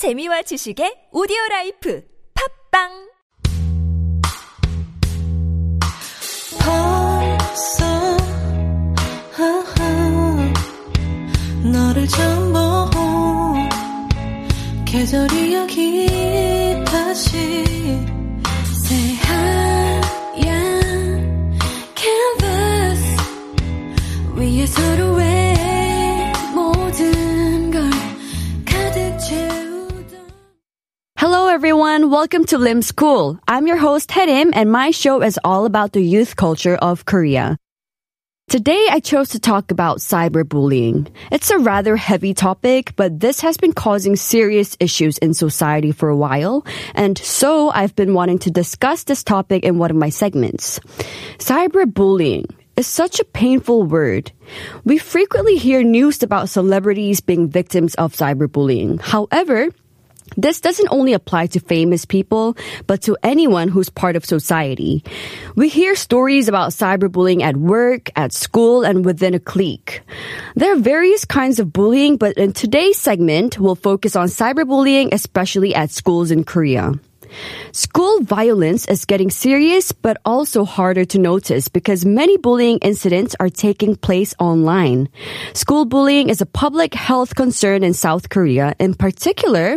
재미와 지식의 오디오 라이프. 팝빵! 너를 처음 본 계절이 여기 다시 welcome to Lim School. I'm your host Herim and my show is all about the youth culture of Korea. Today I chose to talk about cyberbullying. It's a rather heavy topic, but this has been causing serious issues in society for a while, and so I've been wanting to discuss this topic in one of my segments. Cyberbullying is such a painful word. We frequently hear news about celebrities being victims of cyberbullying. However, this doesn't only apply to famous people, but to anyone who's part of society. We hear stories about cyberbullying at work, at school, and within a clique. There are various kinds of bullying, but in today's segment, we'll focus on cyberbullying, especially at schools in Korea. School violence is getting serious but also harder to notice because many bullying incidents are taking place online. School bullying is a public health concern in South Korea in particular,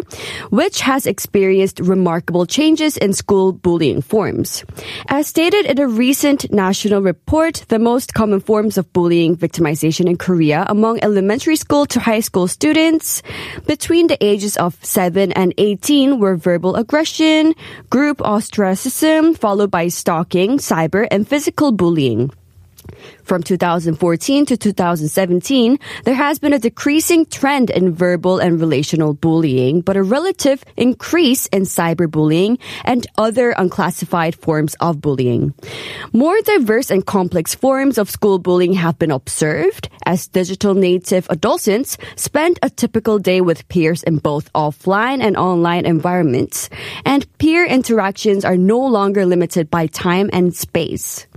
which has experienced remarkable changes in school bullying forms. As stated in a recent national report, the most common forms of bullying victimization in Korea among elementary school to high school students between the ages of 7 and 18 were verbal aggression, group ostracism, followed by stalking, cyber, and physical bullying. From 2014 to 2017, there has been a decreasing trend in verbal and relational bullying, but a relative increase in cyberbullying and other unclassified forms of bullying. More diverse and complex forms of school bullying have been observed as digital native adolescents spend a typical day with peers in both offline and online environments, and peer interactions are no longer limited by time and space.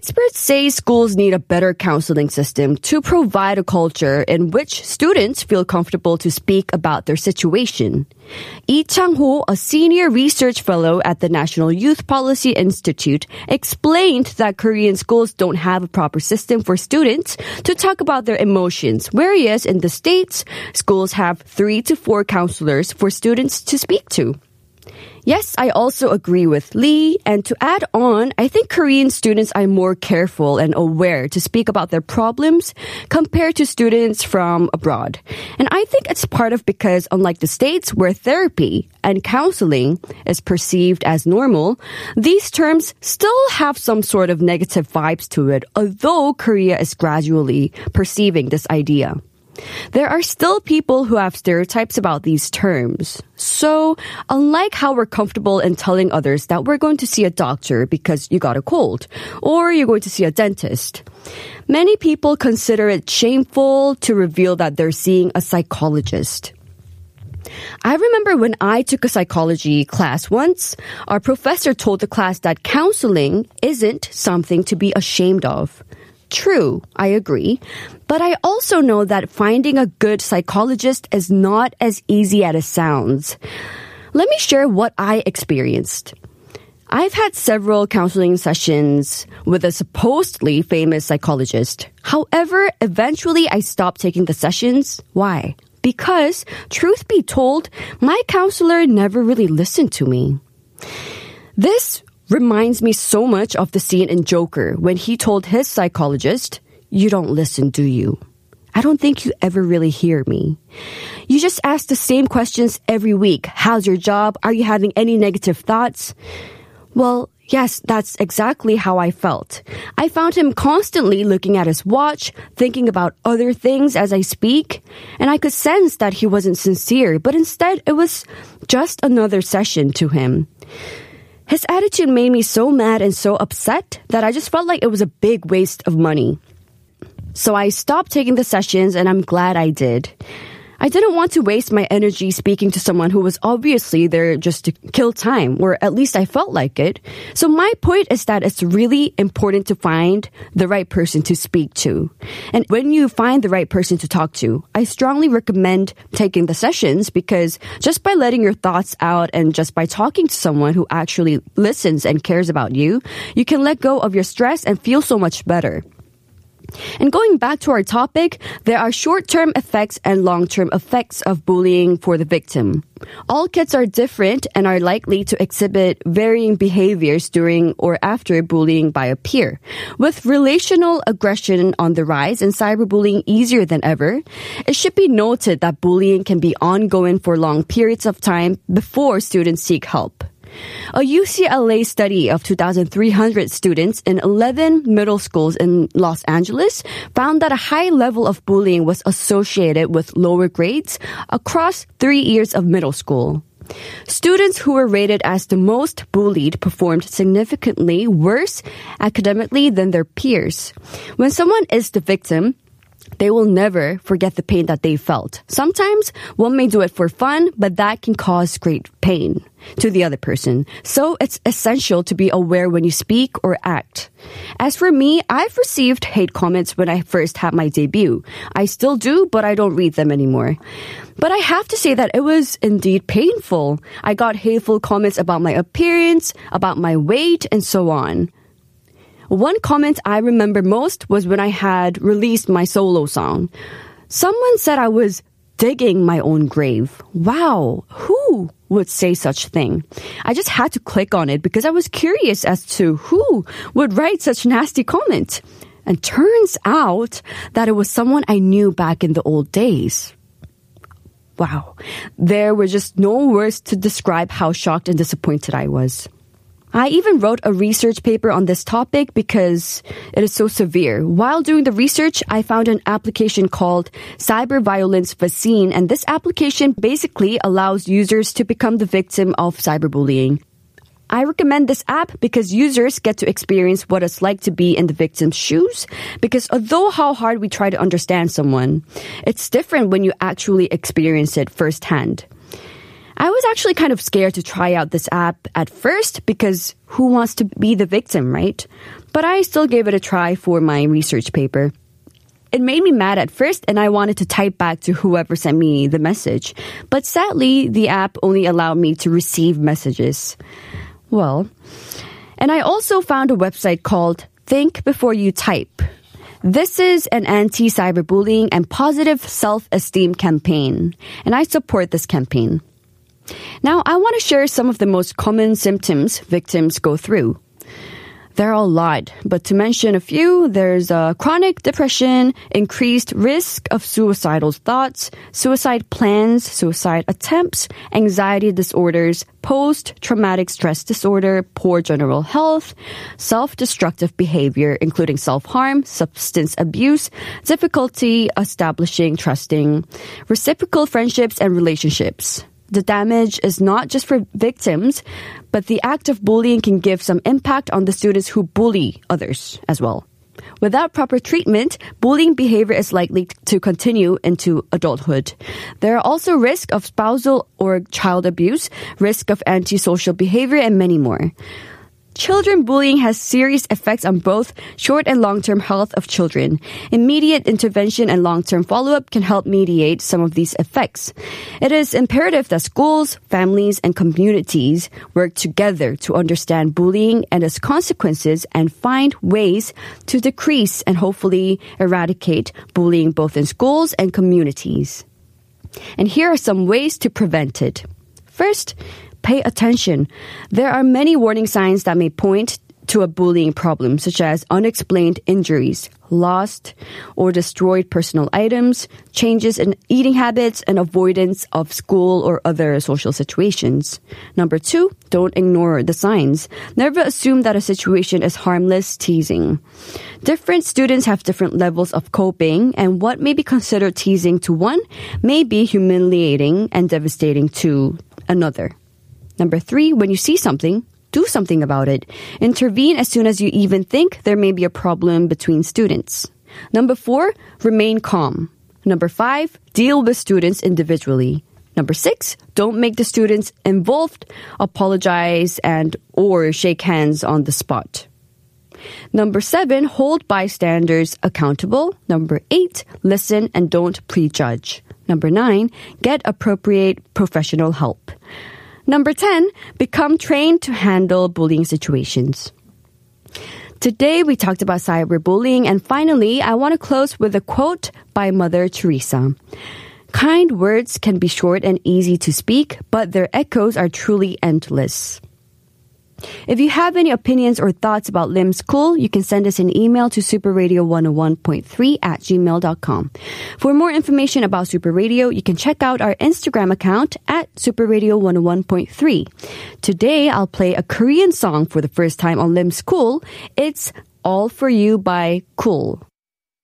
Experts say schools need a better counseling system to provide a culture in which students feel comfortable to speak about their situation. Lee Chang-ho, a senior research fellow at the National Youth Policy Institute, explained that Korean schools don't have a proper system for students to talk about their emotions, whereas in the States, schools have three to four counselors for students to speak to. Yes, I also agree with Lee. And to add on, I think Korean students are more careful and aware to speak about their problems compared to students from abroad. And I think it's part of because unlike the States where therapy and counseling is perceived as normal, these terms still have some sort of negative vibes to it, although Korea is gradually perceiving this idea. There are still people who have stereotypes about these terms. So, unlike how we're comfortable in telling others that we're going to see a doctor because you got a cold, or you're going to see a dentist, many people consider it shameful to reveal that they're seeing a psychologist. I remember when I took a psychology class once, our professor told the class that counseling isn't something to be ashamed of. True, I agree. But I also know that finding a good psychologist is not as easy as it sounds. Let me share what I experienced. I've had several counseling sessions with a supposedly famous psychologist. However, eventually I stopped taking the sessions. Why? Because, truth be told, my counselor never really listened to me. This reminds me so much of the scene in Joker when he told his psychologist, You don't listen, do you? I don't think you ever really hear me. You just ask the same questions every week. How's your job? Are you having any negative thoughts? Well, yes, that's exactly how I felt. I found him constantly looking at his watch, thinking about other things as I speak, and I could sense that he wasn't sincere, but instead it was just another session to him. His attitude made me so mad and so upset that I just felt like it was a big waste of money. So I stopped taking the sessions and I'm glad I did. I didn't want to waste my energy speaking to someone who was obviously there just to kill time, or at least I felt like it. So my point is that it's really important to find the right person to speak to. And when you find the right person to talk to, I strongly recommend taking the sessions because just by letting your thoughts out and just by talking to someone who actually listens and cares about you, you can let go of your stress and feel so much better. And going back to our topic, there are short-term effects and long-term effects of bullying for the victim. All kids are different and are likely to exhibit varying behaviors during or after bullying by a peer. With relational aggression on the rise and cyberbullying easier than ever, it should be noted that bullying can be ongoing for long periods of time before students seek help. A UCLA study of 2,300 students in 11 middle schools in Los Angeles found that a high level of bullying was associated with lower grades across three years of middle school. Students who were rated as the most bullied performed significantly worse academically than their peers. When someone is the victim, they will never forget the pain that they felt. Sometimes one may do it for fun, but that can cause great pain to the other person. So it's essential to be aware when you speak or act. As for me, I've received hate comments when I first had my debut. I still do, but I don't read them anymore. But I have to say that it was indeed painful. I got hateful comments about my appearance, about my weight, and so on. One comment I remember most was when I had released my solo song. Someone said I was digging my own grave. Wow, who would say such thing? I just had to click on it because I was curious as to who would write such nasty comment. And turns out that it was someone I knew back in the old days. Wow. There were just no words to describe how shocked and disappointed I was. I even wrote a research paper on this topic because it is so severe. While doing the research, I found an application called Cyber Violence Vaccine, and this application basically allows users to become the victim of cyberbullying. I recommend this app because users get to experience what it's like to be in the victim's shoes. Because although how hard we try to understand someone, it's different when you actually experience it firsthand. I was actually kind of scared to try out this app at first because who wants to be the victim, right? But I still gave it a try for my research paper. It made me mad at first and I wanted to type back to whoever sent me the message. But sadly, the app only allowed me to receive messages. Well, and I also found a website called Think Before You Type. This is an anti-cyberbullying and positive self-esteem campaign, and I support this campaign. Now, I want to share some of the most common symptoms victims go through. There are a lot, but to mention a few, there's uh, chronic depression, increased risk of suicidal thoughts, suicide plans, suicide attempts, anxiety disorders, post-traumatic stress disorder, poor general health, self-destructive behavior, including self-harm, substance abuse, difficulty establishing trusting, reciprocal friendships and relationships the damage is not just for victims, but the act of bullying can give some impact on the students who bully others as well. Without proper treatment, bullying behavior is likely to continue into adulthood. There are also risk of spousal or child abuse, risk of antisocial behavior, and many more. Children bullying has serious effects on both short and long-term health of children. Immediate intervention and long-term follow-up can help mediate some of these effects. It is imperative that schools, families, and communities work together to understand bullying and its consequences and find ways to decrease and hopefully eradicate bullying both in schools and communities. And here are some ways to prevent it. First, pay attention. There are many warning signs that may point to a bullying problem, such as unexplained injuries, lost or destroyed personal items, changes in eating habits, and avoidance of school or other social situations. Number two, don't ignore the signs. Never assume that a situation is harmless teasing. Different students have different levels of coping, and what may be considered teasing to one may be humiliating and devastating to another. Number three, when you see something, do something about it. Intervene as soon as you even think there may be a problem between students. Number four, remain calm. Number five, deal with students individually. Number six, don't make the students involved apologize and or shake hands on the spot. Number seven, hold bystanders accountable. Number eight, listen and don't prejudge. Number nine, get appropriate professional help. Number 10, become trained to handle bullying situations. Today we talked about cyberbullying and finally I want to close with a quote by Mother Teresa. Kind words can be short and easy to speak, but their echoes are truly endless. If you have any opinions or thoughts about Lim School, you can send us an email to superradio101.3 at gmail.com. For more information about Super Radio, you can check out our Instagram account at superradio101.3. Today, I'll play a Korean song for the first time on Lim School. It's All For You by Cool.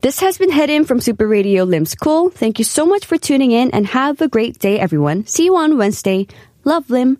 This has been Herim from Super Radio Lim School. Thank you so much for tuning in and have a great day, everyone. See you on Wednesday. Love, Lim.